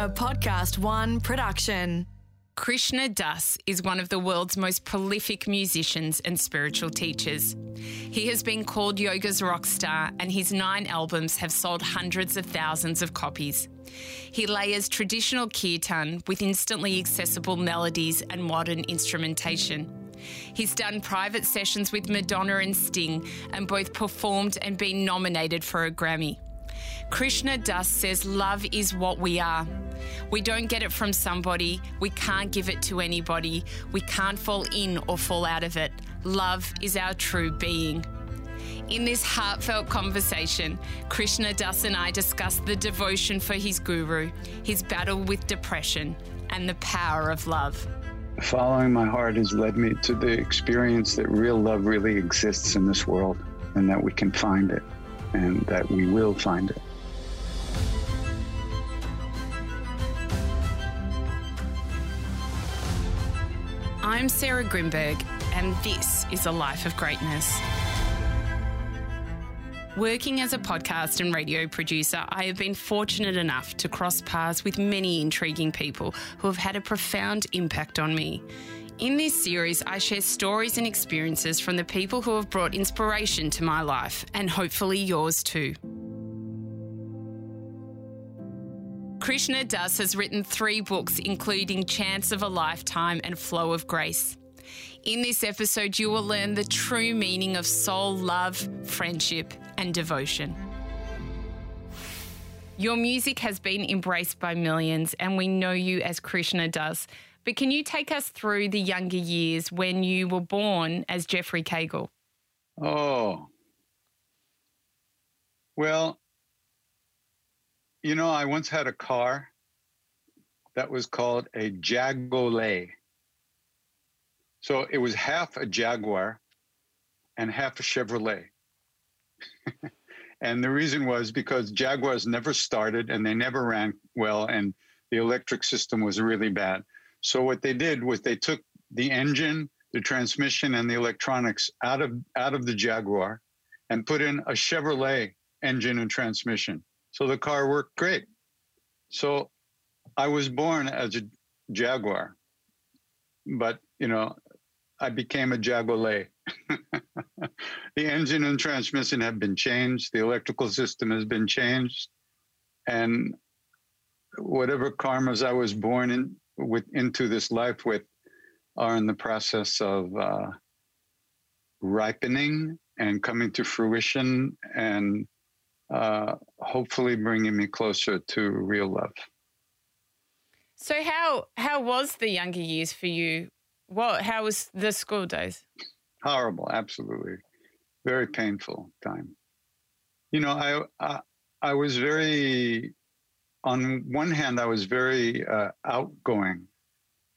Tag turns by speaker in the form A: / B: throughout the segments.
A: a Podcast One production.
B: Krishna Das is one of the world's most prolific musicians and spiritual teachers. He has been called yoga's rock star, and his nine albums have sold hundreds of thousands of copies. He layers traditional kirtan with instantly accessible melodies and modern instrumentation. He's done private sessions with Madonna and Sting and both performed and been nominated for a Grammy. Krishna Das says love is what we are. We don't get it from somebody, we can't give it to anybody, we can't fall in or fall out of it. Love is our true being. In this heartfelt conversation, Krishna Das and I discuss the devotion for his guru, his battle with depression, and the power of love.
C: Following my heart has led me to the experience that real love really exists in this world and that we can find it and that we will find it.
B: I'm Sarah Grynberg, and this is A Life of Greatness. Working as a podcast and radio producer, I have been fortunate enough to cross paths with many intriguing people who have had a profound impact on me. In this series, I share stories and experiences from the people who have brought inspiration to my life and hopefully yours too. Krishna Das has written three books, including Chants of a Lifetime and Flow of Grace. In this episode, you will learn the true meaning of soul love, friendship, and devotion. Your music has been embraced by millions, and we know you as Krishna Das. But can you take us through the younger years when you were born as Jeffrey Kagel?
C: Oh. Well, you know, I once had a car that was called a Jagolet. So it was half a Jaguar and half a Chevrolet. and the reason was because Jaguars never started and they never ran well, and the electric system was really bad. So what they did was they took the engine, the transmission, and the electronics out of out of the Jaguar, and put in a Chevrolet engine and transmission. So the car worked great. So I was born as a Jaguar, but you know, I became a Jagolet. the engine and transmission have been changed. The electrical system has been changed, and whatever karmas I was born in with into this life with are in the process of uh, ripening and coming to fruition and uh, hopefully bringing me closer to real love.
B: So how how was the younger years for you? What how was the school days?
C: Horrible, absolutely, very painful time. You know, I I, I was very on one hand, I was very uh, outgoing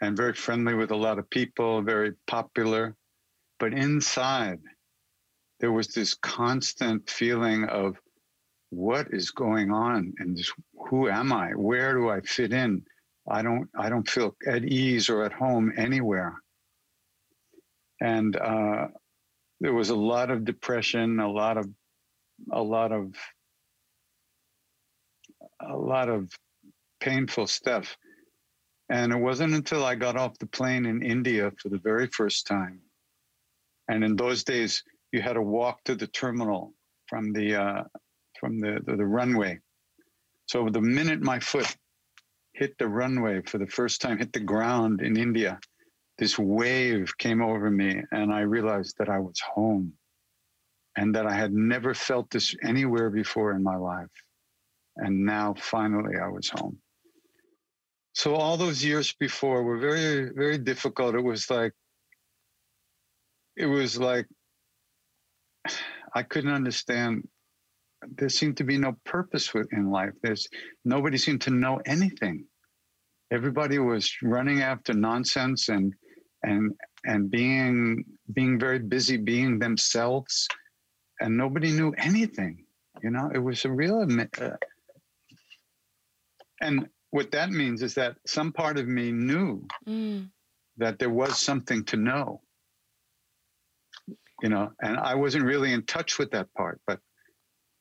C: and very friendly with a lot of people, very popular. But inside, there was this constant feeling of what is going on and who am I? Where do I fit in? I don't I don't feel at ease or at home anywhere. And uh, there was a lot of depression, a lot of a lot of a lot of painful stuff. And it wasn't until I got off the plane in India for the very first time. And in those days, you had to walk to the terminal from the uh, from the, the, the runway. So the minute my foot hit the runway for the first time, hit the ground in India, this wave came over me, and I realized that I was home, and that I had never felt this anywhere before in my life. And now finally I was home. So all those years before were very, very difficult. It was like, it was like, I couldn't understand. There seemed to be no purpose in life. There's nobody seemed to know anything. Everybody was running after nonsense and and and being being very busy being themselves, and nobody knew anything. You know, it was a real uh, and what that means is that some part of me knew mm. that there was something to know. You know, and I wasn't really in touch with that part, but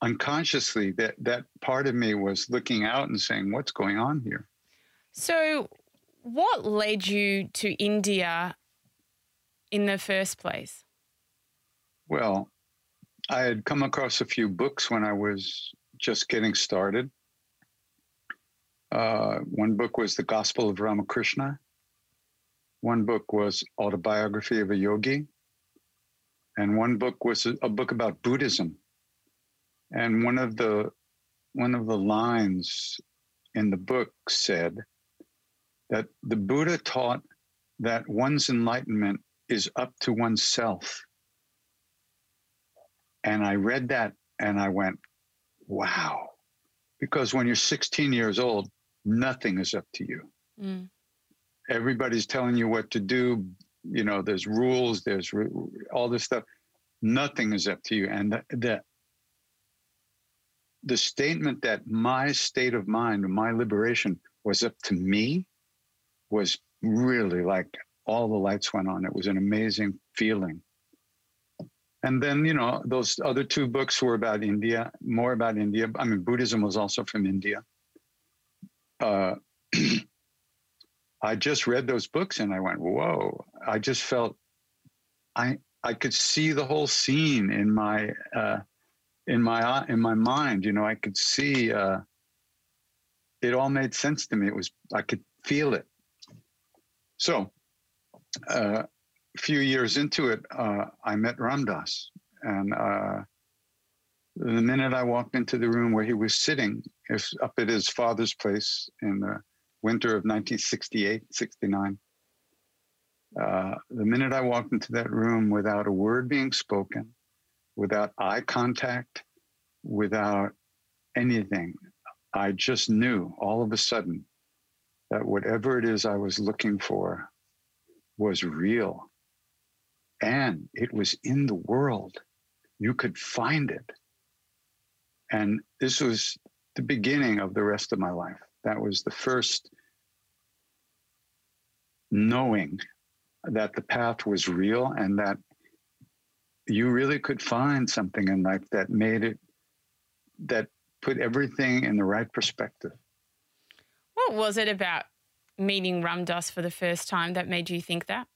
C: unconsciously that that part of me was looking out and saying, What's going on here?
B: So, what led you to India in the first place?
C: Well, I had come across a few books when I was just getting started. Uh, one book was The Gospel of Ramakrishna. One book was Autobiography of a Yogi. And one book was a, a book about Buddhism. And one of the one of the lines in the book said that the Buddha taught that one's enlightenment is up to oneself. And I read that and I went, wow. Because when you're 16 years old, nothing is up to you. Mm. Everybody's telling you what to do. You know, there's rules, there's re- all this stuff. Nothing is up to you. And the, the, the statement that my state of mind, my liberation was up to me was really like all the lights went on. It was an amazing feeling. And then, you know, those other two books were about India, more about India. I mean, Buddhism was also from India. Uh, I just read those books and I went, whoa. I just felt I I could see the whole scene in my uh, in my in my mind. You know, I could see uh, it all made sense to me. It was I could feel it. So uh, a few years into it, uh, I met Ram Dass, And uh, the minute I walked into the room where he was sitting, up at his father's place in the winter of 1968, 69, uh, the minute I walked into that room without a word being spoken, without eye contact, without anything, I just knew all of a sudden that whatever it is I was looking for was real and it was in the world. You could find it. And this was the beginning of the rest of my life. That was the first knowing that the path was real and that you really could find something in life that made it, that put everything in the right perspective.
B: What was it about meeting Ram Dass for the first time that made you think that?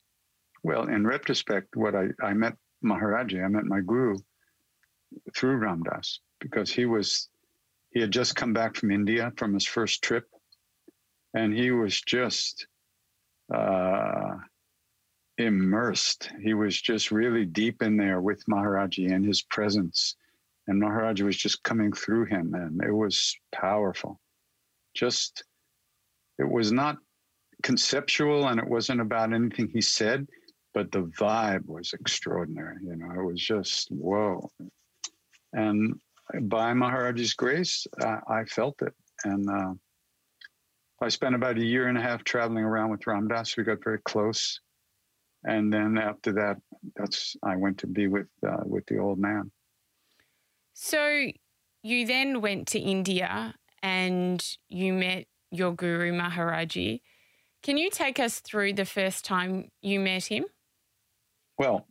C: Well, in retrospect, what I, I met Maharaji, I met my guru through Ram Dass because he was, he had just come back from India from his first trip and he was just uh, immersed. He was just really deep in there with Maharaji and his presence. And Maharaji was just coming through him and it was powerful. Just, it was not conceptual and it wasn't about anything he said, but the vibe was extraordinary. You know, it was just whoa. And by Maharaji's grace, I, I felt it. And uh, I spent about a year and a half traveling around with Ram Dass. We got very close. And then after that, that's I went to be with uh, with the old man.
B: So you then went to India and you met your guru Maharaji. Can you take us through the first time you met him?
C: Well,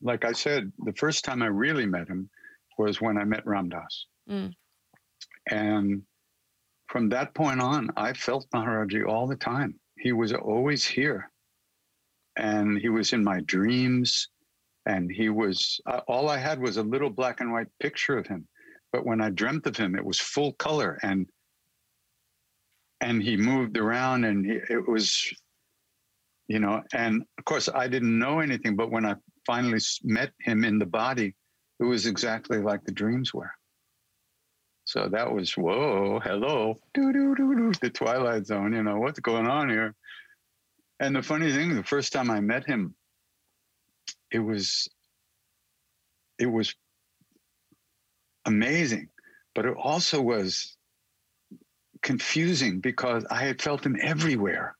C: like I said, the first time I really met him was when I met Ram Dass. Mm. And from that point on, I felt Maharaji all the time. He was always here. And he was in my dreams. And he was, uh, all I had was a little black and white picture of him. But when I dreamt of him, it was full color. And and he moved around and he, it was you know and of course i didn't know anything but when i finally met him in the body it was exactly like the dreams were. So that was whoa hello. Doo, doo, doo, the twilight zone you know what's going on here? And the funny thing the first time i met him it was it was amazing but it also was confusing because i had felt him everywhere.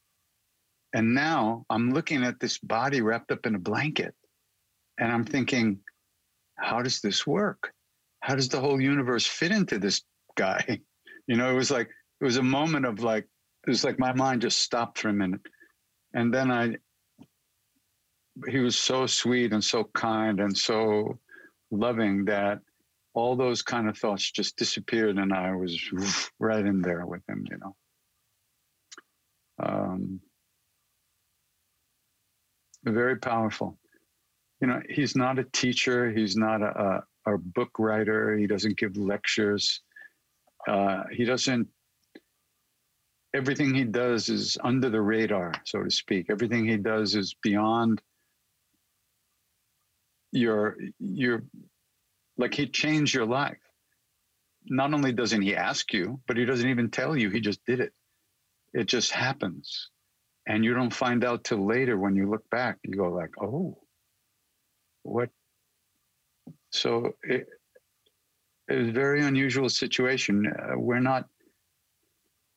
C: And now I'm looking at this body wrapped up in a blanket and I'm thinking, how does this work? How does the whole universe fit into this guy? You know, it was like, it was a moment of like, it was like my mind just stopped for a minute. And then I, he was so sweet and so kind and so loving that all those kind of thoughts just disappeared and I was right in there with him, you know. Um, very powerful. You know, he's not a teacher. He's not a, a, a book writer. He doesn't give lectures. Uh, he doesn't. Everything he does is under the radar, so to speak. Everything he does is beyond your your like he changed your life. Not only doesn't he ask you, but he doesn't even tell you. He just did it. It just happens and you don't find out till later when you look back you go like oh what so it, it was a very unusual situation uh, we're not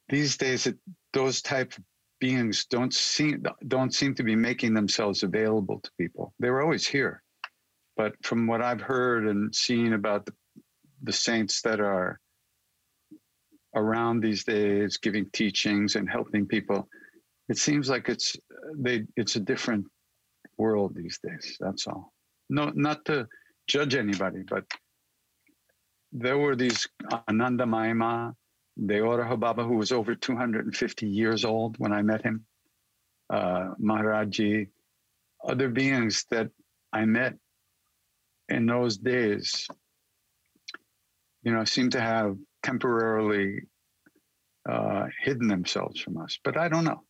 C: these days it, those type of beings don't seem don't seem to be making themselves available to people they were always here but from what i've heard and seen about the, the saints that are around these days giving teachings and helping people it seems like it's they it's a different world these days. That's all. No, not to judge anybody, but there were these Anandamayi Ma, Devraha Baba, who was over 250 years old when I met him, uh, Maharaji, other beings that I met in those days, you know, seem to have temporarily uh, hidden themselves from us. But I don't know.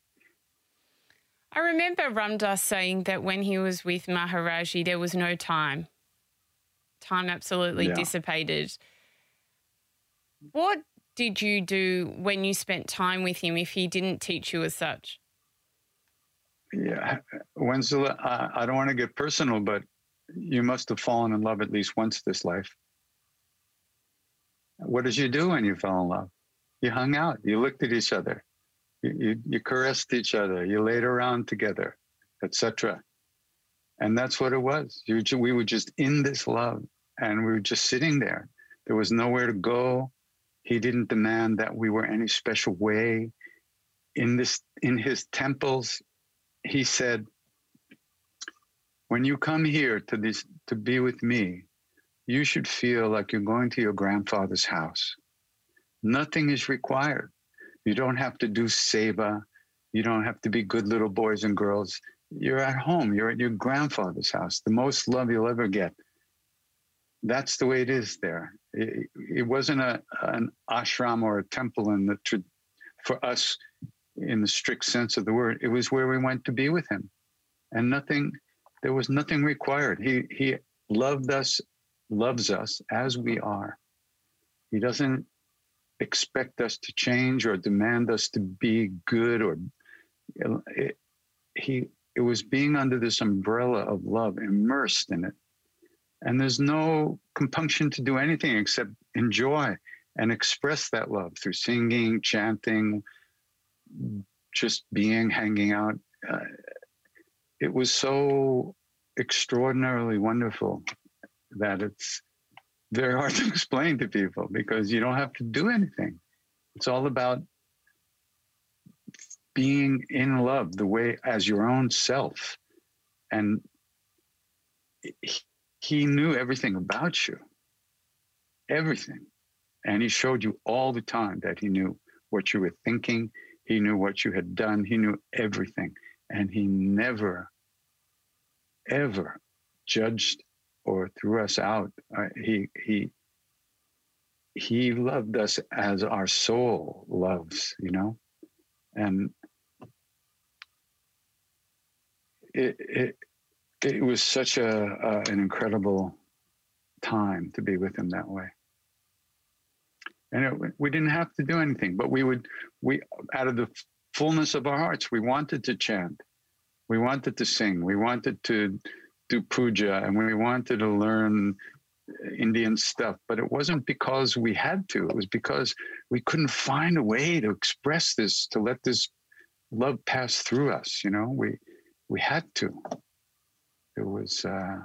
B: I remember Ram Dass saying that when he was with Maharaji, there was no time. Time absolutely yeah. dissipated. What did you do when you spent time with him if he didn't teach you as such?
C: Yeah, when's the, I don't want to get personal, but you must have fallen in love at least once this life. What did you do when you fell in love? You hung out, you looked at each other, you, you caressed each other, you laid around together, etc. And that's what it was. You, we were just in this love and we were just sitting there. There was nowhere to go. He didn't demand that we were any special way. In this in his temples, he said, when you come here to this to be with me, you should feel like you're going to your grandfather's house. Nothing is required. You don't have to do seva. You don't have to be good little boys and girls. You're at home. You're at your grandfather's house. The most love you'll ever get. That's the way it is there. It, it wasn't a, an ashram or a temple in the for us in the strict sense of the word. It was where we went to be with him, and nothing. There was nothing required. He he loved us, loves us as we are. He doesn't expect us to change or demand us to be good or it, he it was being under this umbrella of love immersed in it. And there's no compunction to do anything except enjoy and express that love through singing chanting just being hanging out. Uh, it was so extraordinarily wonderful that it's very hard to explain to people because you don't have to do anything. It's all about being in love the way as your own self. And he knew everything about you, everything. And he showed you all the time that he knew what you were thinking, he knew what you had done, he knew everything. And he never, ever judged or threw us out. Uh, he he he loved us as our soul loves, you know, and it it it was such a, a an incredible time to be with him that way. And it, we didn't have to do anything, but we would we out of the fullness of our hearts, we wanted to chant, we wanted to sing, we wanted to do puja and we wanted to learn Indian stuff, but it wasn't because we had to. It was because we couldn't find a way to express this, to let this love pass through us. You know, we we had to. It was uh,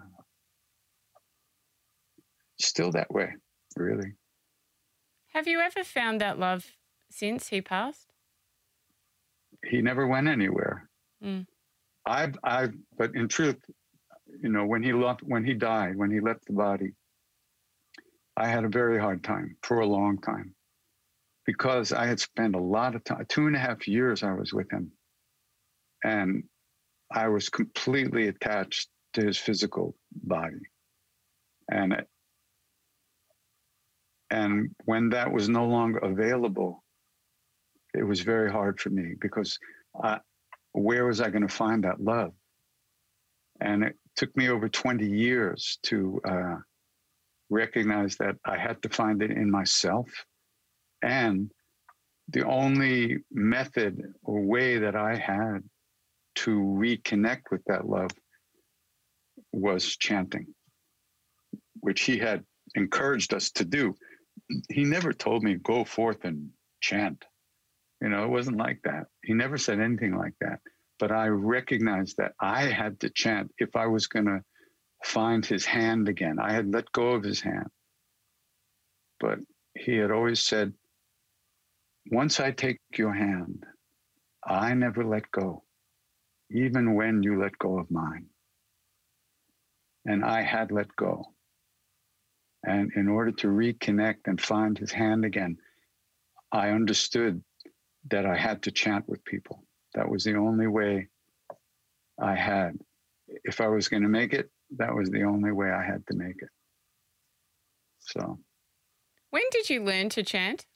C: still that way, really.
B: Have you ever found that love since he passed?
C: He never went anywhere. Mm. I've, I've, but in truth, you know, when he left, when he died, when he left the body, I had a very hard time for a long time because I had spent a lot of time, two and a half years I was with him. And I was completely attached to his physical body. And and when that was no longer available, it was very hard for me because I, where was I going to find that love? And it took me over 20 years to uh, recognize that I had to find it in myself. And the only method or way that I had to reconnect with that love was chanting, which he had encouraged us to do. He never told me, go forth and chant. You know, it wasn't like that. He never said anything like that. But I recognized that I had to chant if I was going to find his hand again. I had let go of his hand. But he had always said, once I take your hand, I never let go, even when you let go of mine. And I had let go. And in order to reconnect and find his hand again, I understood that I had to chant with people. That was the only way I had. If I was going to make it, that was the only way I had to make it. So.
B: When did you learn to chant?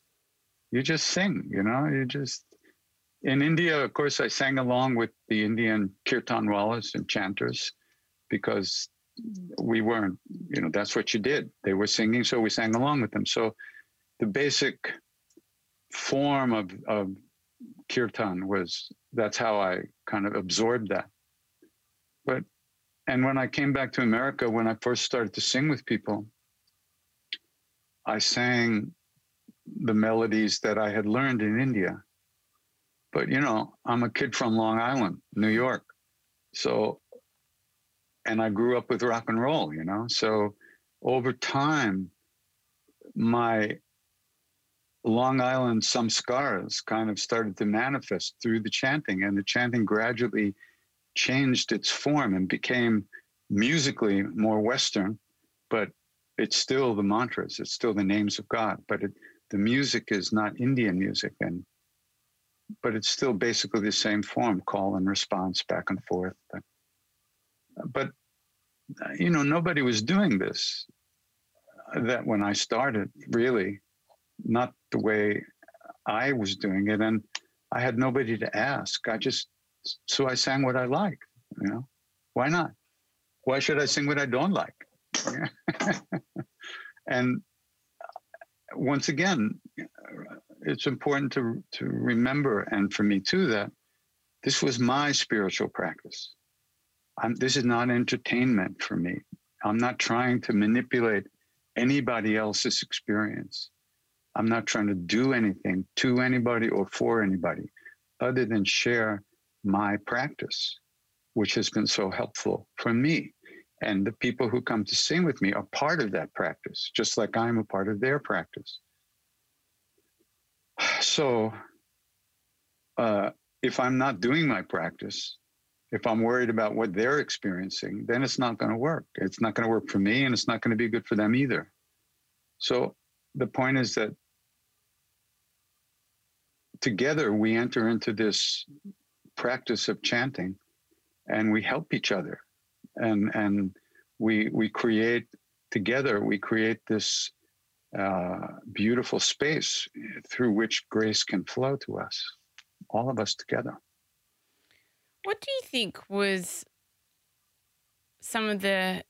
C: You just sing, you know, you just. In India, of course, I sang along with the Indian kirtan wallahs and chanters because we weren't, you know, that's what you did. They were singing, so we sang along with them. So the basic form of, of kirtan was that's how I kind of absorbed that. But and when I came back to America, when I first started to sing with people, I sang the melodies that I had learned in India. But you know, I'm a kid from Long Island, New York. So and I grew up with rock and roll, you know. So over time, my Long Island samskaras kind of started to manifest through the chanting, and the chanting gradually changed its form and became musically more Western, but it's still the mantras, it's still the names of God, but it, the music is not Indian music, and but it's still basically the same form, call and response back and forth. But, but you know, nobody was doing this. Uh, that when I started, really, not the way I was doing it. And I had nobody to ask. I just, so I sang what I like, you know, why not? Why should I sing what I don't like? and once again, it's important to, to remember, and for me too, that this was my spiritual practice. I'm, this is not entertainment for me. I'm not trying to manipulate anybody else's experience. I'm not trying to do anything to anybody or for anybody other than share my practice, which has been so helpful for me. And the people who come to sing with me are part of that practice, just like I'm a part of their practice. So, uh, if I'm not doing my practice, if I'm worried about what they're experiencing, then it's not going to work. It's not going to work for me, and it's not going to be good for them either. So, the point is that together we enter into this practice of chanting and we help each other. And and we we create together we create this uh, beautiful space through which grace can flow to us all of us together.
B: What do you think was some of the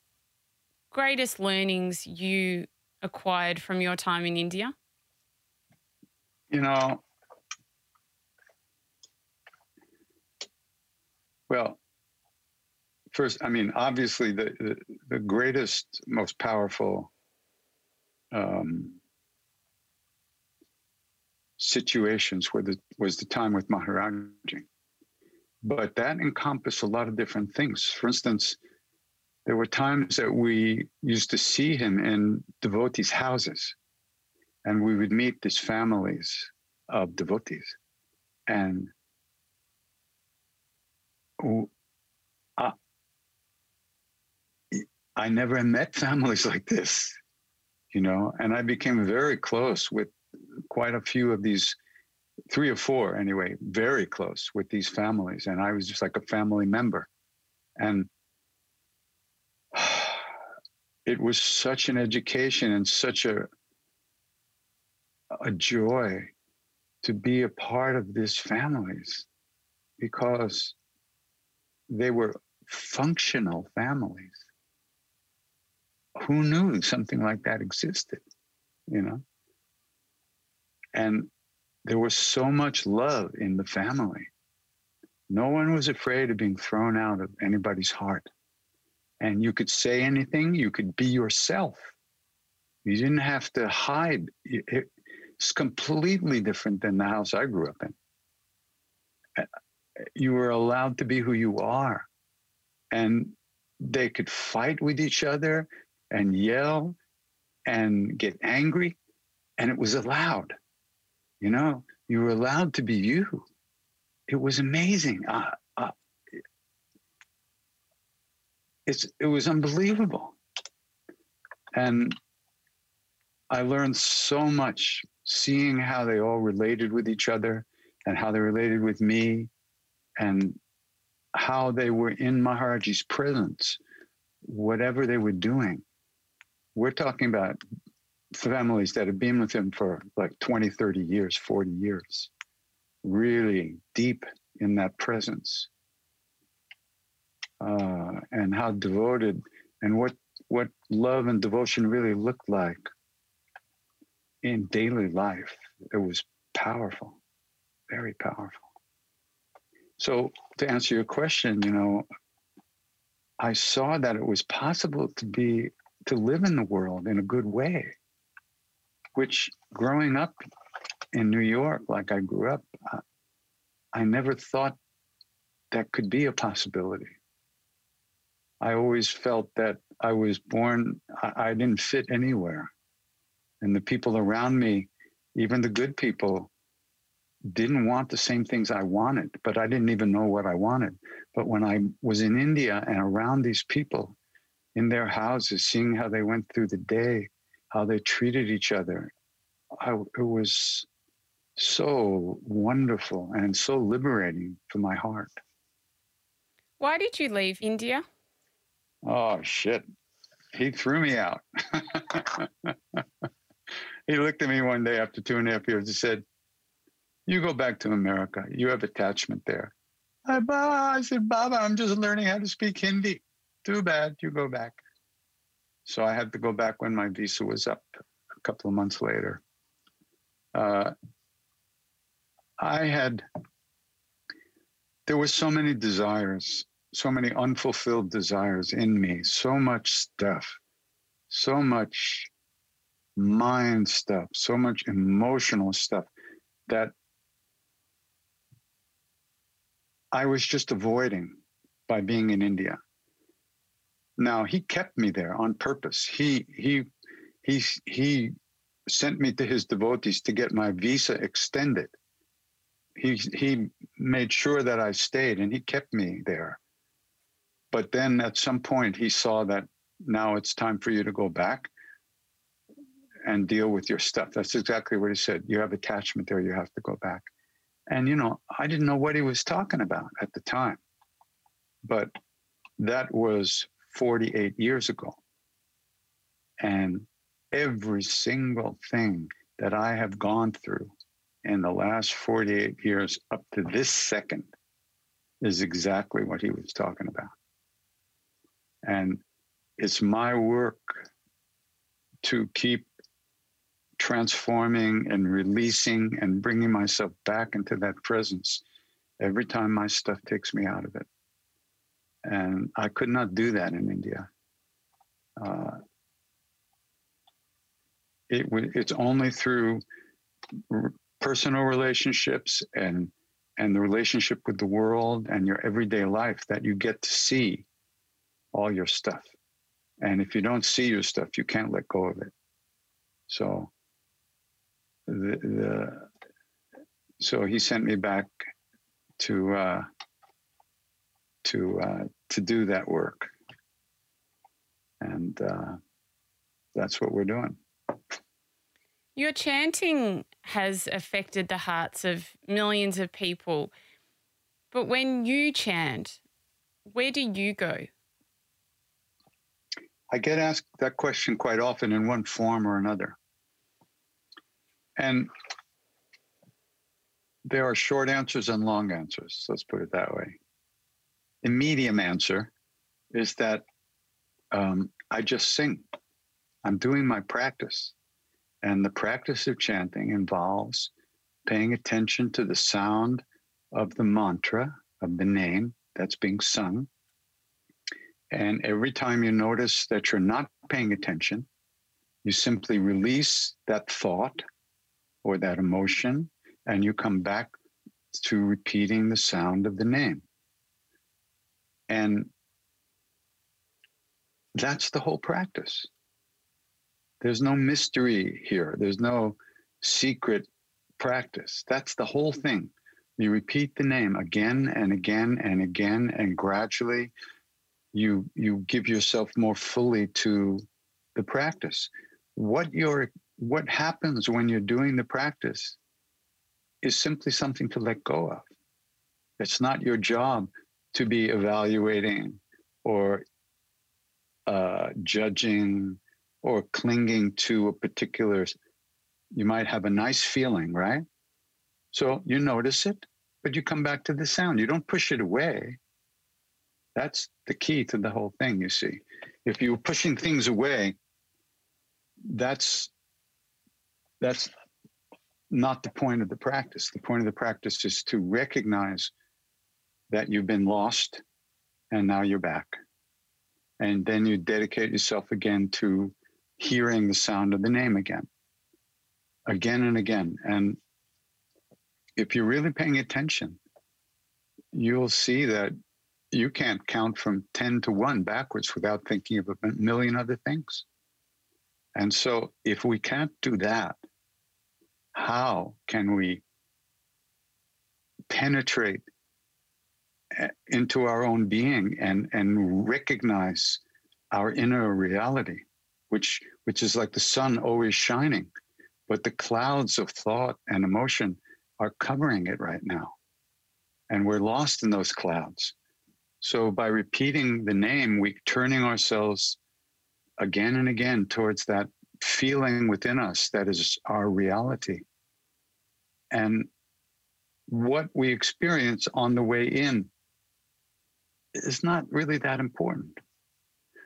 B: greatest learnings you acquired from your time in india?
C: You know Well, first, I mean, obviously, the the, the greatest, most powerful um, situations were the was the time with Maharaji, but that encompassed a lot of different things. For instance, there were times that we used to see him in devotees' houses, and we would meet these families of devotees, and I, I never met families like this, you know, and I became very close with quite a few of these, three or four anyway, very close with these families, and I was just like a family member, and it was such an education and such a a joy to be a part of these families because they were functional families. Who knew something like that existed? You know? And there was so much love in the family. No one was afraid of being thrown out of anybody's heart. And you could say anything, you could be yourself. You didn't have to hide. It's completely different than the house I grew up in. You were allowed to be who you are. And they could fight with each other and yell and get angry, and it was allowed. You know, you were allowed to be you. It was amazing. Uh, uh, it's it was unbelievable, and I learned so much seeing how they all related with each other and how they related with me, and how they were in Maharaji's presence, whatever they were doing. We're talking about families that have been with him for like 20, 30 years, 40 years, really deep in that presence. Uh, and how devoted and what what love and devotion really looked like in daily life. It was powerful, very powerful. So to answer your question, you know, I saw that it was possible to be to live in the world in a good way which growing up in New York, like I grew up, uh, I never thought that could be a possibility. I always felt that I was born, I, I didn't fit anywhere. And the people around me, even the good people, didn't want the same things I wanted, but I didn't even know what I wanted. But when I was in India and around these people in their houses, seeing how they went through the day, how they treated each other. I, it was so wonderful and so liberating for my heart.
B: Why did you leave India?
C: Oh, shit. He threw me out. he looked at me one day after two and a half years and said, You go back to America. You have attachment there. I, I said, Baba, I'm just learning how to speak Hindi. Too bad. You go back. So I had to go back when my visa was up a couple of months later. Uh, I had, there were so many desires, so many unfulfilled desires in me, so much stuff, so much mind stuff, so much emotional stuff that I was just avoiding by being in India. Now he kept me there on purpose. He he he he sent me to his devotees to get my visa extended. He he made sure that I stayed and he kept me there. But then at some point he saw that now it's time for you to go back and deal with your stuff. That's exactly what he said. You have attachment there, you have to go back. And you know, I didn't know what he was talking about at the time. But that was 48 years ago. And every single thing that I have gone through in the last 48 years up to this second is exactly what he was talking about. And it's my work to keep transforming and releasing and bringing myself back into that presence every time my stuff takes me out of it. And I could not do that in India. Uh, it, it's only through personal relationships and and the relationship with the world and your everyday life that you get to see all your stuff. And if you don't see your stuff, you can't let go of it. So the, the so he sent me back to uh, to uh, to do that work, and uh, that's what we're doing.
B: Your chanting has affected the hearts of millions of people. But when you chant, where do you go?
C: I get asked that question quite often in one form or another. And there are short answers and long answers. Let's put it that way. The medium answer is that um, I just sing. I'm doing my practice. And the practice of chanting involves paying attention to the sound of the mantra, of the name that's being sung. And every time you notice that you're not paying attention, you simply release that thought or that emotion and you come back to repeating the sound of the name. And that's the whole practice. There's no mystery here, there's no secret practice. That's the whole thing. You repeat the name again and again and again, and gradually you you give yourself more fully to the practice. What you're what happens when you're doing the practice is simply something to let go of. It's not your job to be evaluating or uh, judging or clinging to a particular. You might have a nice feeling, right? So you notice it, but you come back to the sound. You don't push it away. That's the key to the whole thing, you see. If you're pushing things away, that's that's not the point of the practice. The point of the practice is to recognize that you've been lost and now you're back. And then you dedicate yourself again to hearing the sound of the name again, again and again. And if you're really paying attention, you'll see that you can't count from 10 to 1 backwards without thinking of a million other things. And so if we can't do that, how can we penetrate eh, into our own being and, and recognize our inner reality, which, which is like the sun always shining, but the clouds of thought and emotion are covering it right now. And we're lost in those clouds. So by repeating the name, we're turning ourselves again and again towards that feeling within us that is our reality. And what we experience on the way in is not really that important.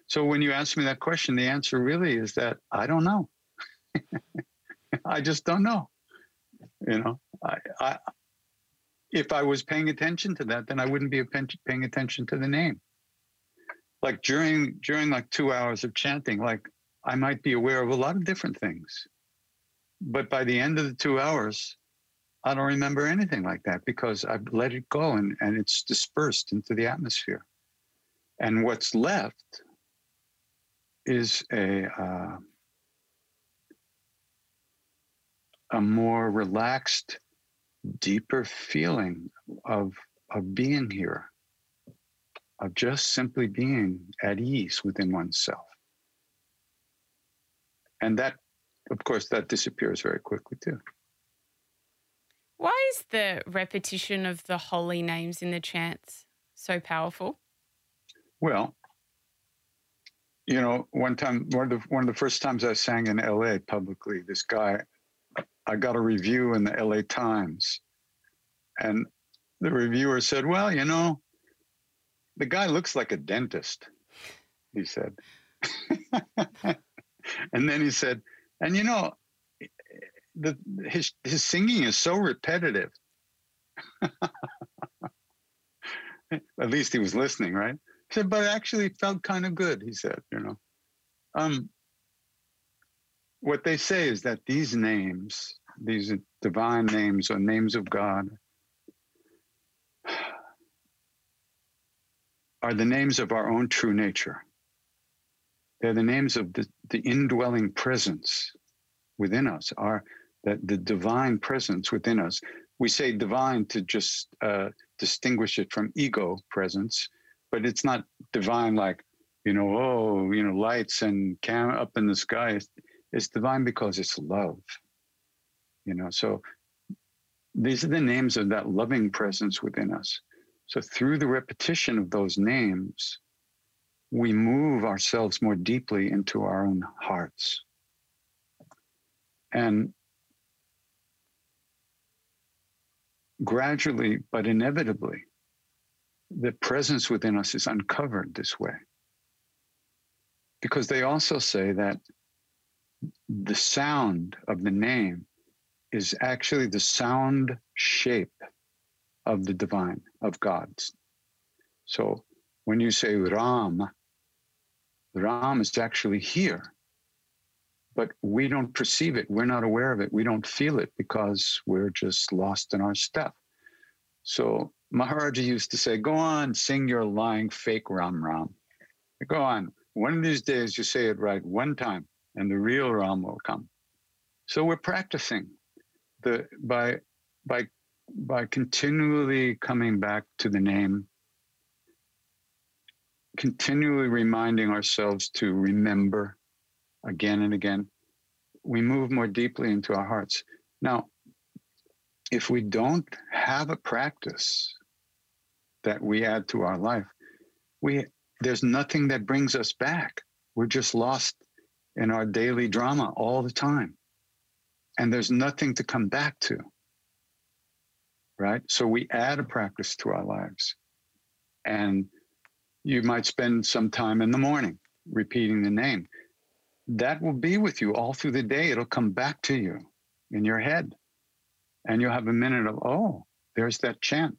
C: So when you ask me that question, the answer really is that I don't know. I just don't know. You know, I, I, if I was paying attention to that, then I wouldn't be paying attention to the name. Like during during like two hours of chanting, like I might be aware of a lot of different things. But by the end of the two hours, I don't remember anything like that because I've let it go and, and it's dispersed into the atmosphere. And what's left is a uh, a more relaxed, deeper feeling of of being here, of just simply being at ease within oneself. And that, of course, that disappears very quickly too.
B: Why is the repetition of the holy names in the chants so powerful?
C: Well, you know, one time, one of the one of the first times I sang in L.A. publicly, this guy, I got a review in the L.A. Times, and the reviewer said, "Well, you know, the guy looks like a dentist," he said. and then he said, and you know, the his his singing is so repetitive. At least he was listening, right? He said, but actually felt kind of good, he said, you know. Um, what they say is that these names, these divine names or names of God, are the names of our own true nature. They're the names of the, the indwelling presence within us, our that the divine presence within us. We say divine to just uh, distinguish it from ego presence, but it's not divine like, you know, oh, you know, lights and cam up in the sky. It's, it's divine because it's love. you know. So these are the names of that loving presence within us. So through the repetition of those names, we move ourselves more deeply into our own hearts. And gradually, but inevitably, the presence within us is uncovered this way. Because they also say that the sound of the name is actually the sound shape of the divine, of God's. So when you say Ram, Ram is actually here, but we don't perceive it. We're not aware of it. We don't feel it because we're just lost in our stuff. So Maharaji used to say, Go on, sing your lying fake Ram Ram. Go on. One of these days you say it right one time and the real Ram will come. So we're practicing the by by by continually coming back to the name, continually reminding ourselves to remember again and again, we move more deeply into our hearts. Now, if we don't have a practice that we add to our life, we there's nothing that brings us back. We're just lost in our daily drama all the time. And there's nothing to come back to. Right? So we add a practice to our lives. And you might spend some time in the morning repeating the name. That will be with you all through the day. It'll come back to you in your head. And you'll have a minute of, oh, there's that chant.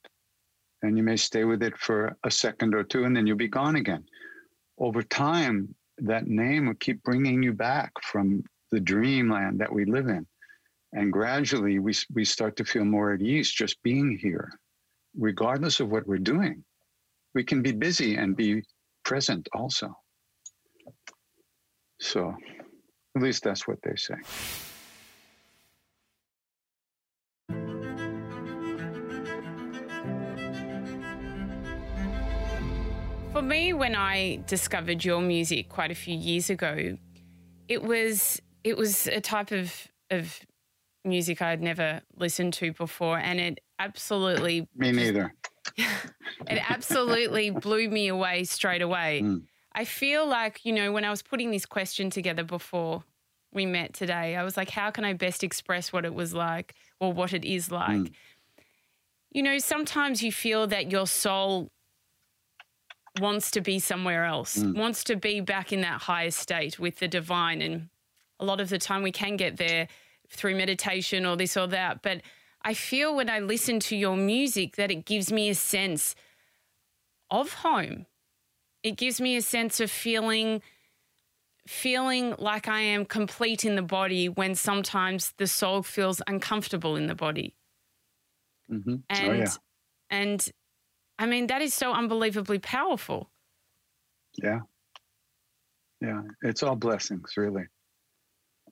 C: And you may stay with it for a second or two, and then you'll be gone again. Over time, that name will keep bringing you back from the dreamland that we live in. And gradually we, we start to feel more at ease just being here, regardless of what we're doing. We can be busy and be present also. So, at least that's what they say.
B: For me, when I discovered your music quite a few years ago, it was it was a type of of music I'd never listened to before, and it absolutely
C: me neither.
B: it absolutely blew me away straight away. Mm. I feel like you know when I was putting this question together before we met today, I was like, how can I best express what it was like or what it is like? Mm. You know, sometimes you feel that your soul wants to be somewhere else, mm. wants to be back in that higher state with the divine. And a lot of the time we can get there through meditation or this or that. But I feel when I listen to your music that it gives me a sense of home. It gives me a sense of feeling feeling like I am complete in the body when sometimes the soul feels uncomfortable in the body.
C: Mm-hmm. Oh,
B: and
C: oh, yeah.
B: and I mean, that is so unbelievably powerful.
C: Yeah. Yeah. It's all blessings, really.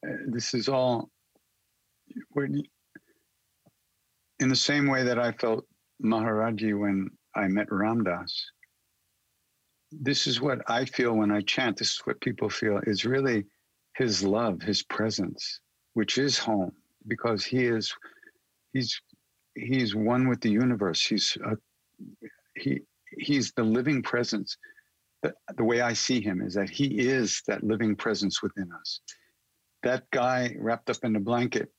C: Uh, this is all, when, in the same way that I felt Maharaji when I met Ram Dass. This is what I feel when I chant. This is what people feel is really his love, his presence, which is home, because he is, he's, he's one with the universe. He's a he he's the living presence. The, the way I see him is that he is that living presence within us. That guy wrapped up in a blanket,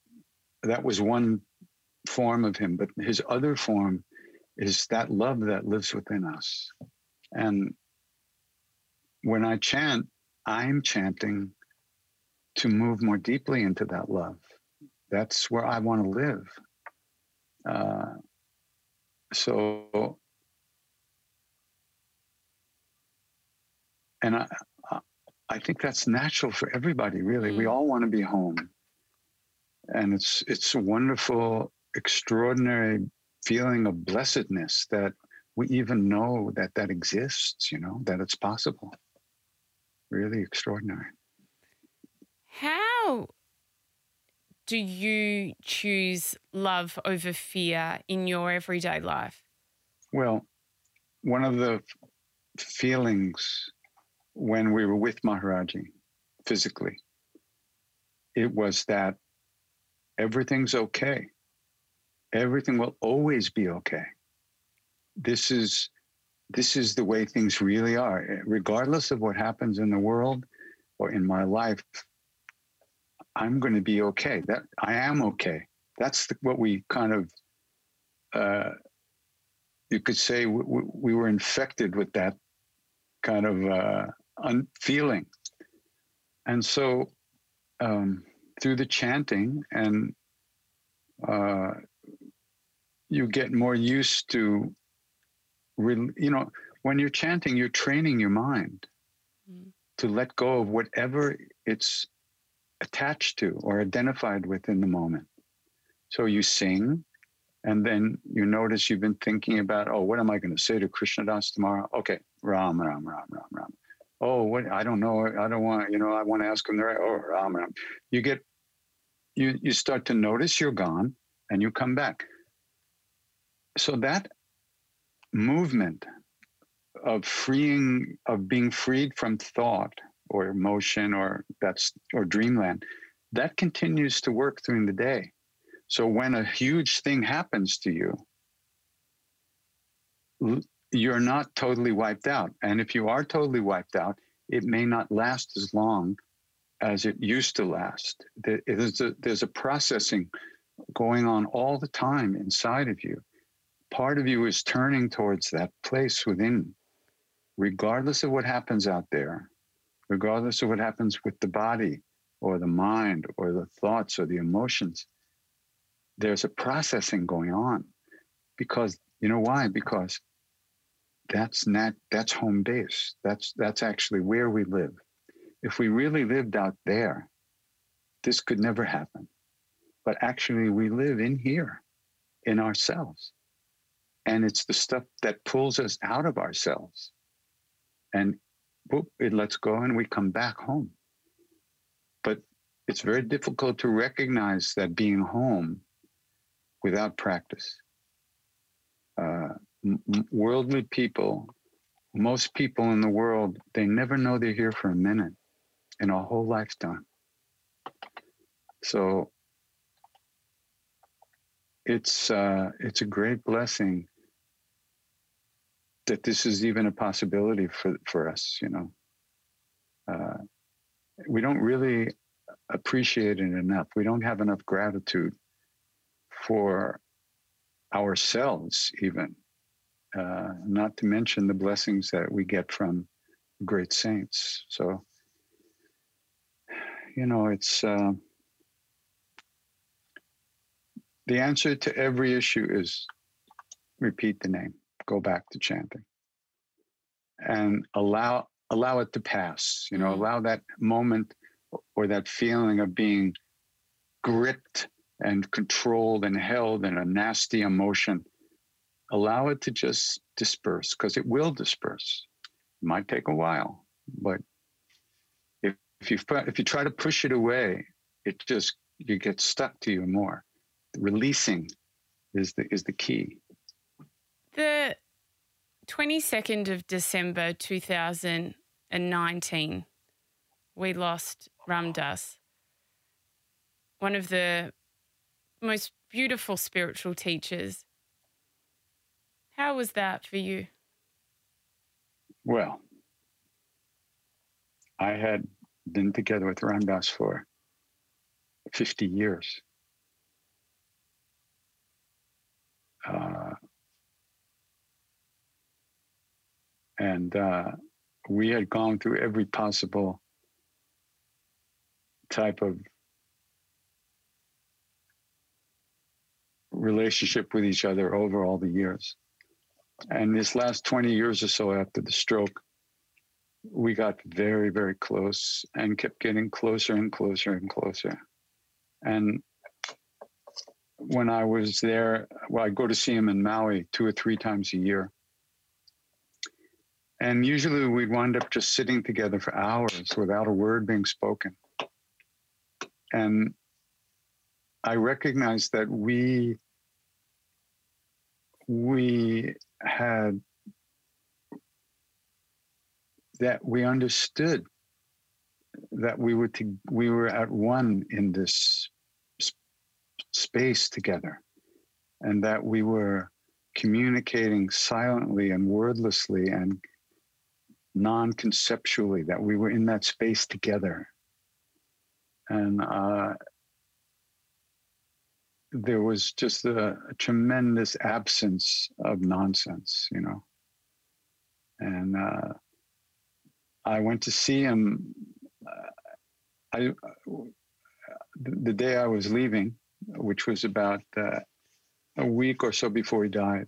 C: that was one form of him, but his other form is that love that lives within us. And when I chant, I'm chanting to move more deeply into that love. That's where I want to live. Uh, so and I, I think that's natural for everybody. Really, mm. we all want to be home, and it's it's a wonderful, extraordinary feeling of blessedness that we even know that that exists. You know that it's possible. Really extraordinary.
B: How do you choose love over fear in your everyday life?
C: Well, one of the feelings when we were with Maharaji physically. It was that everything's okay. Everything will always be okay. This is this is the way things really are. Regardless of what happens in the world or in my life, I'm going to be okay. That I am okay. That's the, what we kind of, uh, you could say, we, we, were infected with that kind of uh, un- feeling, and so um, through the chanting and uh, you get more used to you know, when you're chanting, you're training your mind mm. to let go of whatever it's attached to or identified with in the moment. So you sing, and then you notice you've been thinking about, oh, what am I going to say to Krishna Das tomorrow? Okay, Ram, Ram, Ram, Ram, Ram. Oh, what? I don't know. I don't want. You know, I want to ask him there. Oh, Ram, Ram. You get, you you start to notice you're gone, and you come back. So that movement of freeing of being freed from thought or emotion or that's or dreamland that continues to work during the day. So when a huge thing happens to you you're not totally wiped out. And if you are totally wiped out it may not last as long as it used to last. There's a, there's a processing going on all the time inside of you part of you is turning towards that place within, regardless of what happens out there, regardless of what happens with the body or the mind or the thoughts or the emotions. There's a processing going on because you know why? Because that's not that's home base. That's that's actually where we live. If we really lived out there, this could never happen. But actually, we live in here, in ourselves. And it's the stuff that pulls us out of ourselves. And whoop, it lets go and we come back home. But it's very difficult to recognize that being home without practice. Uh, m- worldly people, most people in the world, they never know they're here for a minute in a whole lifetime. So it's uh, it's a great blessing that this is even a possibility for, for us, you know. Uh, we don't really appreciate it enough. We don't have enough gratitude for ourselves, even, uh, not to mention the blessings that we get from great saints. So, you know, it's uh, the answer to every issue is repeat the name go back to chanting and allow allow it to pass you know mm-hmm. allow that moment or that feeling of being gripped and controlled and held in a nasty emotion allow it to just disperse because it will disperse. It might take a while but if, if you if you try to push it away it just you get stuck to you more. Releasing is the is the key
B: the 22nd of December 2019, we lost Ram Dass, one of the most beautiful spiritual teachers. How was that for you?
C: Well, I had been together with Ram Dass for 50 years. Uh, and uh, we had gone through every possible type of relationship with each other over all the years. And this last 20 years or so after the stroke, we got very, very close and kept getting closer and closer and closer. And when I was there, well, I go to see him in Maui two or three times a year. And usually we'd wind up just sitting together for hours without a word being spoken. And I recognized that we we had that we understood that we were to, we were at one in this space together and that we were communicating silently and wordlessly and non conceptually, that we were in that space together. And uh, there was just a, a, tremendous absence of nonsense, you know. And uh, I went to see him. Uh, I the day I was leaving, which was about uh, a week or so before he died.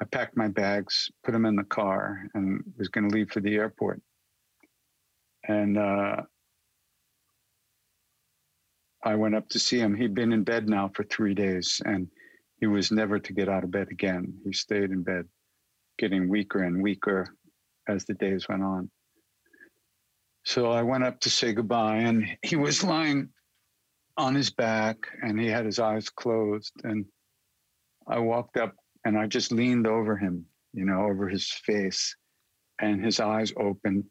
C: I packed my bags, put them in the car, and was going to leave for the airport. And uh, I went up to see him. He'd been in bed now for three days, and he was never to get out of bed again. He stayed in bed, getting weaker and weaker as the days went on. So I went up to say goodbye, and he was lying on his back and he had his eyes closed. And I walked up and I just leaned over him, you know, over his face, and his eyes opened.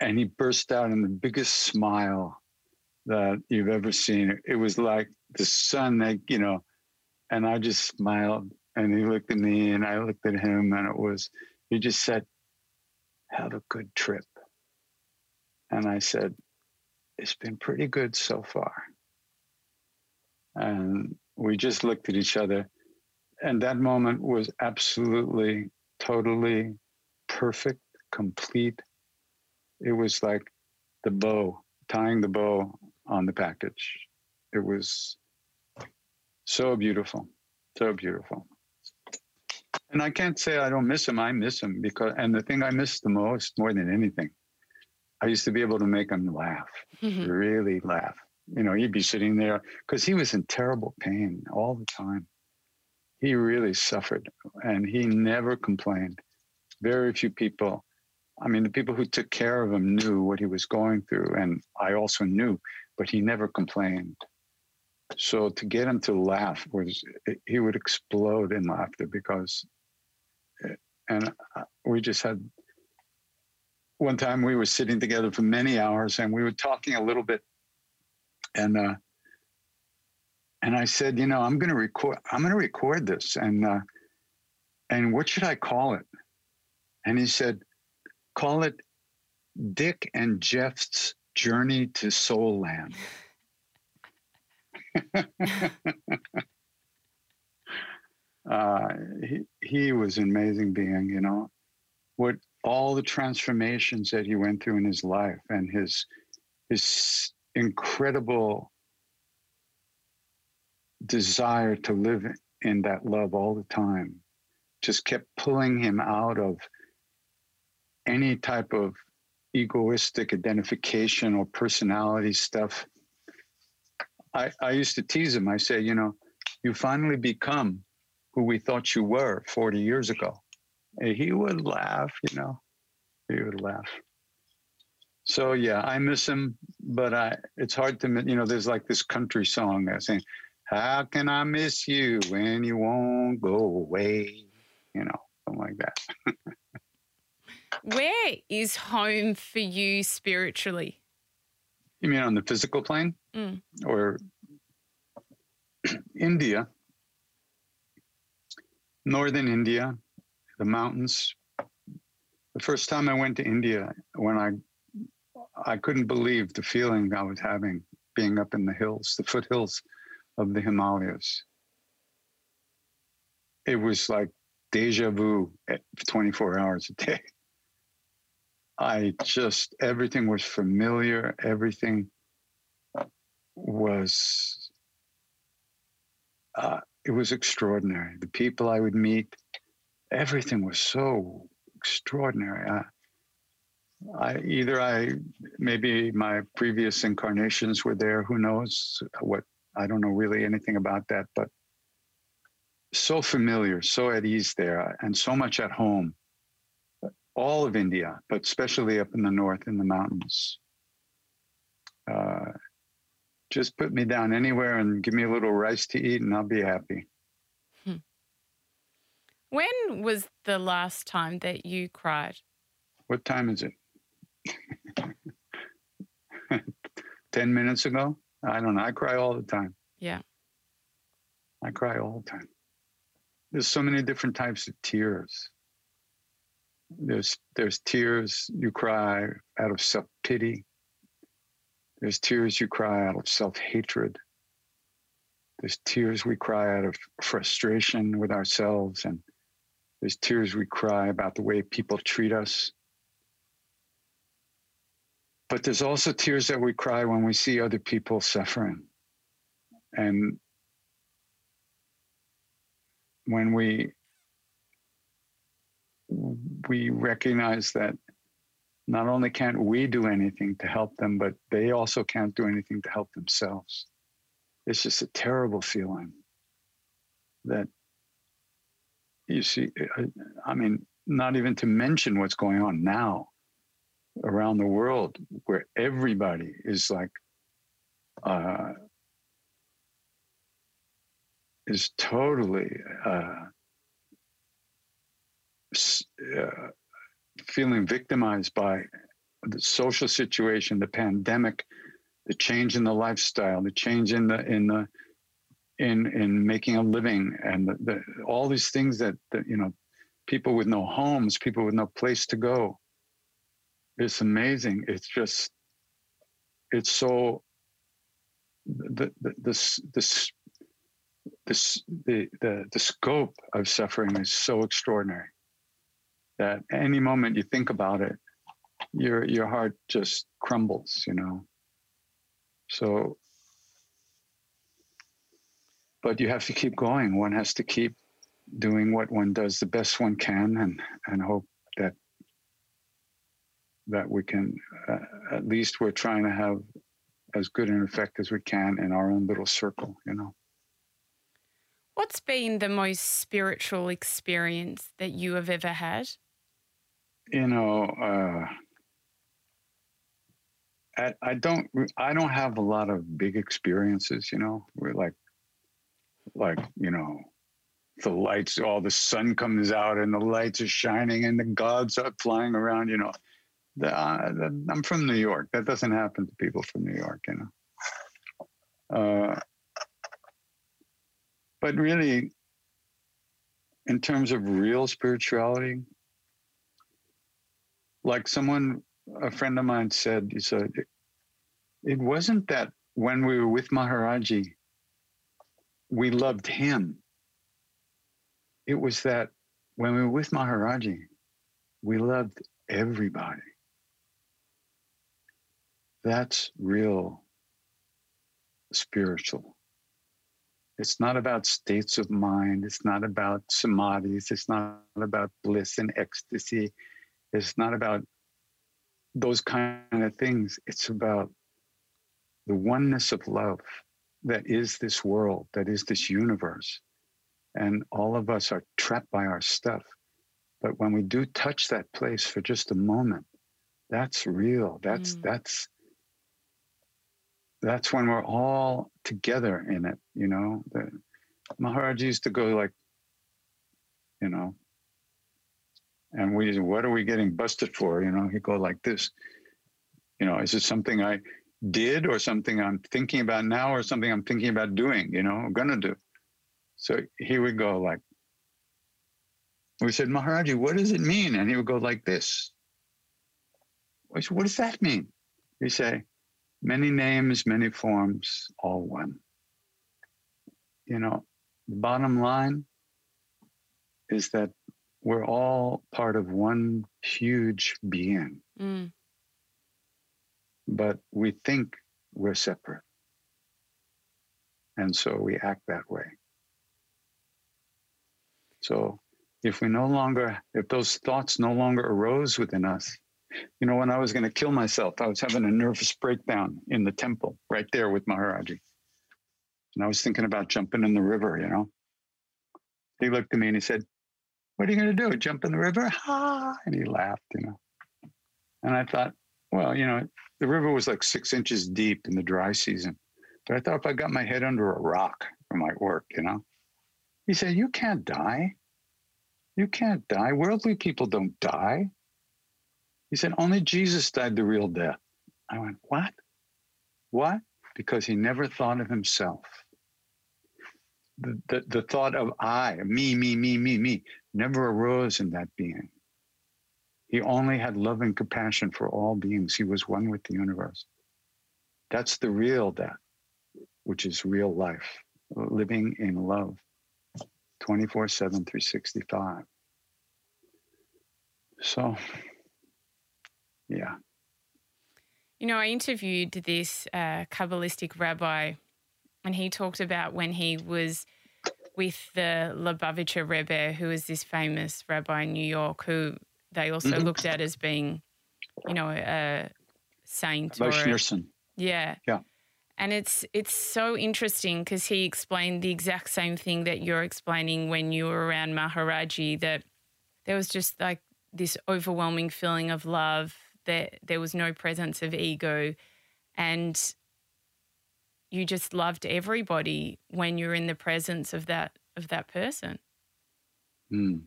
C: And he burst out in the biggest smile that you've ever seen. It was like the sun, that, you know, and I just smiled. And he looked at me and I looked at him, and it was, he just said, Have a good trip. And I said, It's been pretty good so far. And we just looked at each other. And that moment was absolutely, totally perfect, complete. It was like the bow, tying the bow on the package. It was so beautiful, so beautiful. And I can't say I don't miss him. I miss him because, and the thing I miss the most, more than anything, I used to be able to make him laugh, mm-hmm. really laugh. You know, he'd be sitting there because he was in terrible pain all the time. He really suffered and he never complained. Very few people, I mean, the people who took care of him knew what he was going through, and I also knew, but he never complained. So to get him to laugh was, he would explode in laughter because, and we just had one time we were sitting together for many hours and we were talking a little bit and uh and I said, you know, I'm going to record I'm going to record this and uh and what should I call it? And he said, call it Dick and Jeff's Journey to Soul Land. uh, he, he was an amazing being, you know. What all the transformations that he went through in his life and his his incredible desire to live in that love all the time just kept pulling him out of any type of egoistic identification or personality stuff. I, I used to tease him. I say, you know, you finally become who we thought you were 40 years ago. And he would laugh, you know, he would laugh. So yeah, I miss him, but I it's hard to you know. There's like this country song that's saying, "How can I miss you when you won't go away?" You know, something like that.
B: Where is home for you spiritually?
C: You mean on the physical plane, mm. or India, northern India, the mountains. The first time I went to India, when I I couldn't believe the feeling I was having being up in the hills, the foothills of the Himalayas. It was like deja vu at 24 hours a day. I just, everything was familiar, everything was, uh, it was extraordinary. The people I would meet, everything was so extraordinary. I, I either I maybe my previous incarnations were there. Who knows what? I don't know really anything about that, but so familiar, so at ease there, and so much at home. All of India, but especially up in the north in the mountains. Uh, just put me down anywhere and give me a little rice to eat, and I'll be happy. Hmm.
B: When was the last time that you cried?
C: What time is it? 10 minutes ago. I don't know. I cry all the time.
B: Yeah.
C: I cry all the time. There's so many different types of tears. There's there's tears you cry out of self pity. There's tears you cry out of self hatred. There's tears we cry out of frustration with ourselves, and there's tears we cry about the way people treat us. But there's also tears that we cry when we see other people suffering. And when we we recognize that not only can't we do anything to help them, but they also can't do anything to help themselves. It's just a terrible feeling that you see. I mean, not even to mention what's going on now around the world, where everybody is like, uh, is totally uh, uh, feeling victimized by the social situation, the pandemic, the change in the lifestyle, the change in the in the in in making a living, and the, the, all these things that, that you know, people with no homes, people with no place to go. It's amazing. It's just, it's so. The the this this this the the the scope of suffering is so extraordinary that any moment you think about it, your your heart just crumbles, you know. So, but you have to keep going. One has to keep doing what one does the best one can, and and hope that we can uh, at least we're trying to have as good an effect as we can in our own little circle, you know.
B: What's been the most spiritual experience that you have ever had?
C: you know, uh, I, I don't I don't have a lot of big experiences. You know, we're like like you know the lights all the sun comes out and the lights are shining and the gods are flying around you know the, uh, the, i'm from new york that doesn't happen to people from new york you know uh, but really in terms of real spirituality like someone, a friend of mine said, he said, it wasn't that when we were with Maharaji, we loved him. It was that when we were with Maharaji, we loved everybody. That's real spiritual. It's not about states of mind. It's not about samadhis. It's not about bliss and ecstasy. It's not about those kind of things. It's about the oneness of love that is this world, that is this universe. And all of us are trapped by our stuff. But when we do touch that place for just a moment, that's real. That's mm. that's that's when we're all together in it, you know. The, Maharaj used to go like, you know, and we what are we getting busted for? You know he'd go like this you know is it something i did or something i'm thinking about now or something i'm thinking about doing you know i'm gonna do? So he would go like we said maharaji what does it mean? And he would go like this. I said, what does that mean? He say many names many forms all one you know the bottom line is that we're all part of one huge being. Mm. But we think we're separate. And so we act that way. So if we no longer, if those thoughts no longer arose within us, you know, when I was going to kill myself, I was having a nervous breakdown in the temple right there with Maharaji. And I was thinking about jumping in the river, you know. He looked at me and he said, what are you going to do? Jump in the river? Ha! And he laughed, you know. And I thought, well, you know, the river was like six inches deep in the dry season. But I thought if I got my head under a rock, it might work, you know. He said, You can't die. You can't die. Worldly people don't die. He said, Only Jesus died the real death. I went, What? What? Because he never thought of himself. the, the, the thought of I, me, me, me, me, me, never arose in that being. He only had love and compassion for all beings. He was one with the universe. That's the real death, which is real life, living in love 24 7, 365. So, yeah.
B: You know, I interviewed this uh, Kabbalistic rabbi, and he talked about when he was with the Lubavitcher Rebbe, who is this famous rabbi in New York, who they also mm-hmm. looked at as being, you know, a saint.
C: Or a,
B: yeah.
C: Yeah.
B: And it's it's so interesting because he explained the exact same thing that you're explaining when you were around Maharaji that there was just like this overwhelming feeling of love that there was no presence of ego and you just loved everybody when you're in the presence of that of that person.
C: Mm.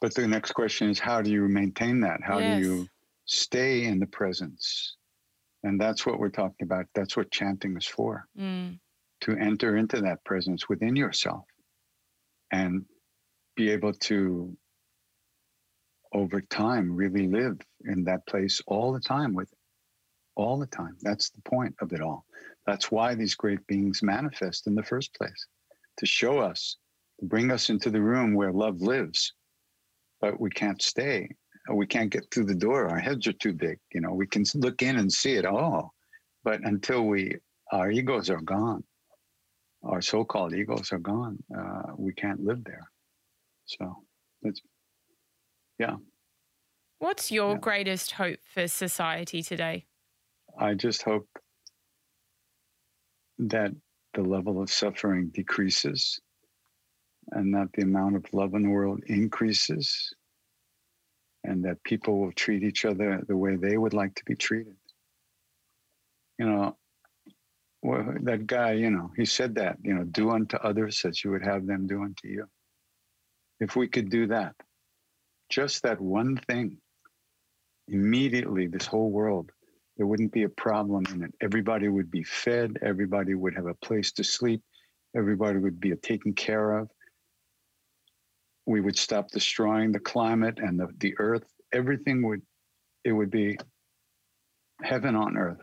C: But the next question is how do you maintain that? How yes. do you stay in the presence? And that's what we're talking about. That's what chanting is for. Mm. To enter into that presence within yourself and be able to over time really live in that place all the time with all the time. That's the point of it all. That's why these great beings manifest in the first place to show us, to bring us into the room where love lives, but we can't stay we can't get through the door. Our heads are too big. You know, we can look in and see it all, but until we, our egos are gone, our so-called egos are gone. Uh, we can't live there. So it's, yeah.
B: What's your yeah. greatest hope for society today?
C: I just hope that the level of suffering decreases and that the amount of love in the world increases and that people will treat each other the way they would like to be treated. You know, well, that guy, you know, he said that, you know, do unto others as you would have them do unto you. If we could do that, just that one thing, immediately this whole world, there wouldn't be a problem in it. Everybody would be fed, everybody would have a place to sleep, everybody would be taken care of, we would stop destroying the climate and the, the earth. Everything would, it would be heaven on earth.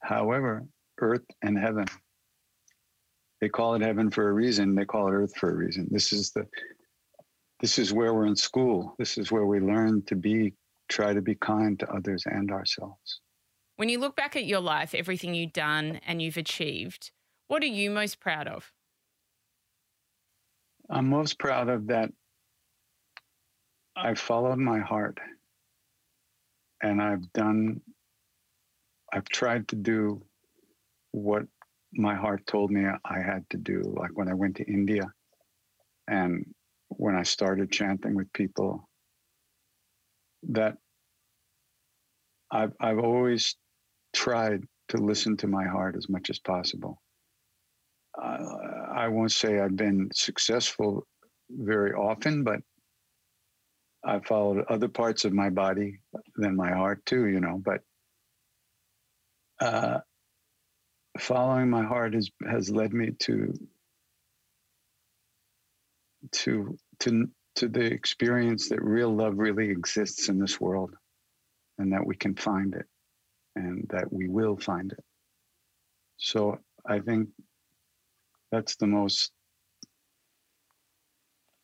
C: However, earth and heaven, they call it heaven for a reason. They call it earth for a reason. This is the, this is where we're in school. This is where we learn to be, try to be kind to others and ourselves.
B: When you look back at your life, everything you've done and you've achieved, what are you most proud of?
C: I'm most proud of that I followed my heart and I've done, I've tried to do what my heart told me I had to do. Like when I went to India and when I started chanting with people, that I've, I've always tried to listen to my heart as much as possible. Uh, I won't say I've been successful very often, but I followed other parts of my body than my heart too, you know. But uh, following my heart has has led me to to to to the experience that real love really exists in this world, and that we can find it, and that we will find it. So I think that's the most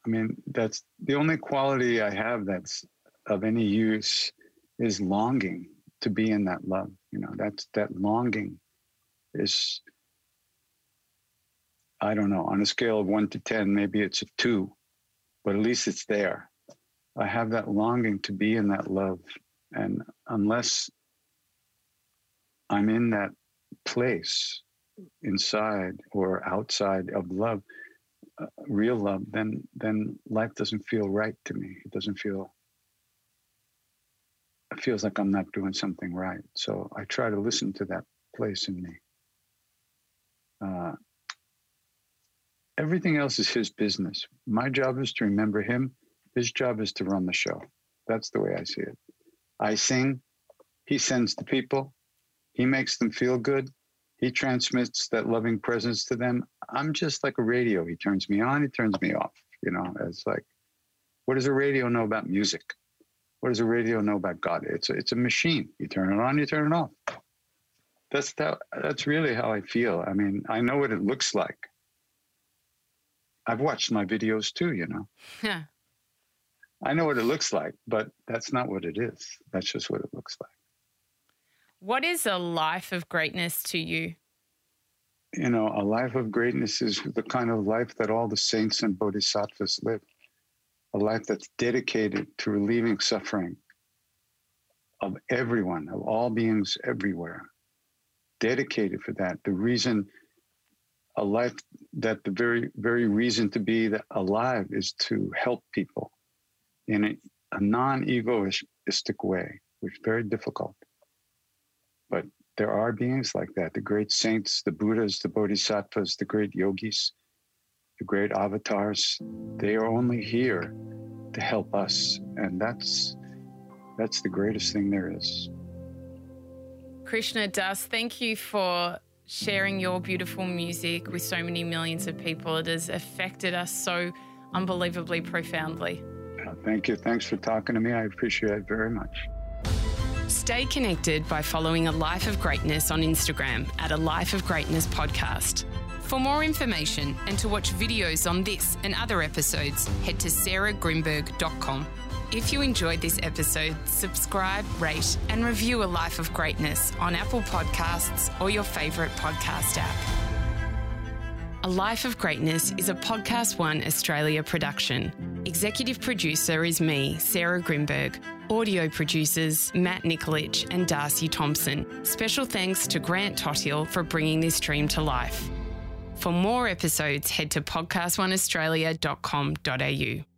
C: I mean, that's the only quality I have that's of any use is longing to be in that love. You know, that's that longing is, I don't know, on a scale of one to 10, maybe it's a two, but at least it's there. I have that longing to be in that love. And unless I'm in that place inside or outside of love, uh, real love, then then life doesn't feel right to me. It doesn't feel. It feels like I'm not doing something right. So I try to listen to that place in me. Uh, everything else is his business. My job is to remember him. His job is to run the show. That's the way I see it. I sing. He sends the people. He makes them feel good. He transmits that loving presence to them. I'm just like a radio. He turns me on, he turns me off. You know, it's like, what does a radio know about music? What does a radio know about God? It's a, it's a machine. You turn it on, you turn it off. That's how, that's really how I feel. I mean, I know what it looks like. I've watched my videos too, you know.
B: Yeah.
C: I know what it looks like, but that's not what it is. That's just what it looks like.
B: What is a life of greatness to you?
C: You know, a life of greatness is the kind of life that all the saints and bodhisattvas live. A life that's dedicated to relieving suffering of everyone, of all beings everywhere. Dedicated for that. The reason a life that the very very reason to be alive is to help people in a, a non-egoistic way, which is very difficult. But there are beings like that, the great saints, the Buddhas, the Bodhisattvas, the great yogis, the great avatars. They are only here to help us. And that's that's the greatest thing there is.
B: Krishna Das, thank you for sharing your beautiful music with so many millions of people. It has affected us so unbelievably profoundly.
C: Uh, thank you. Thanks for talking to me. I appreciate it very much.
B: Stay connected by following A Life of Greatness on Instagram at A Life of Greatness Podcast. For more information and to watch videos on this and other episodes, head to sarahgrynberg.com. If you enjoyed this episode, subscribe, rate, and review A Life of Greatness on Apple Podcasts or your favourite podcast app. A Life of Greatness is a Podcast One Australia production. Executive producer is me, Sarah Grynberg. Audio producers Matt Nikolic and Darcy Thompson. Special thanks to Grant Tothill for bringing this dream to life. For more episodes, head to podcastoneaustralia.com.au.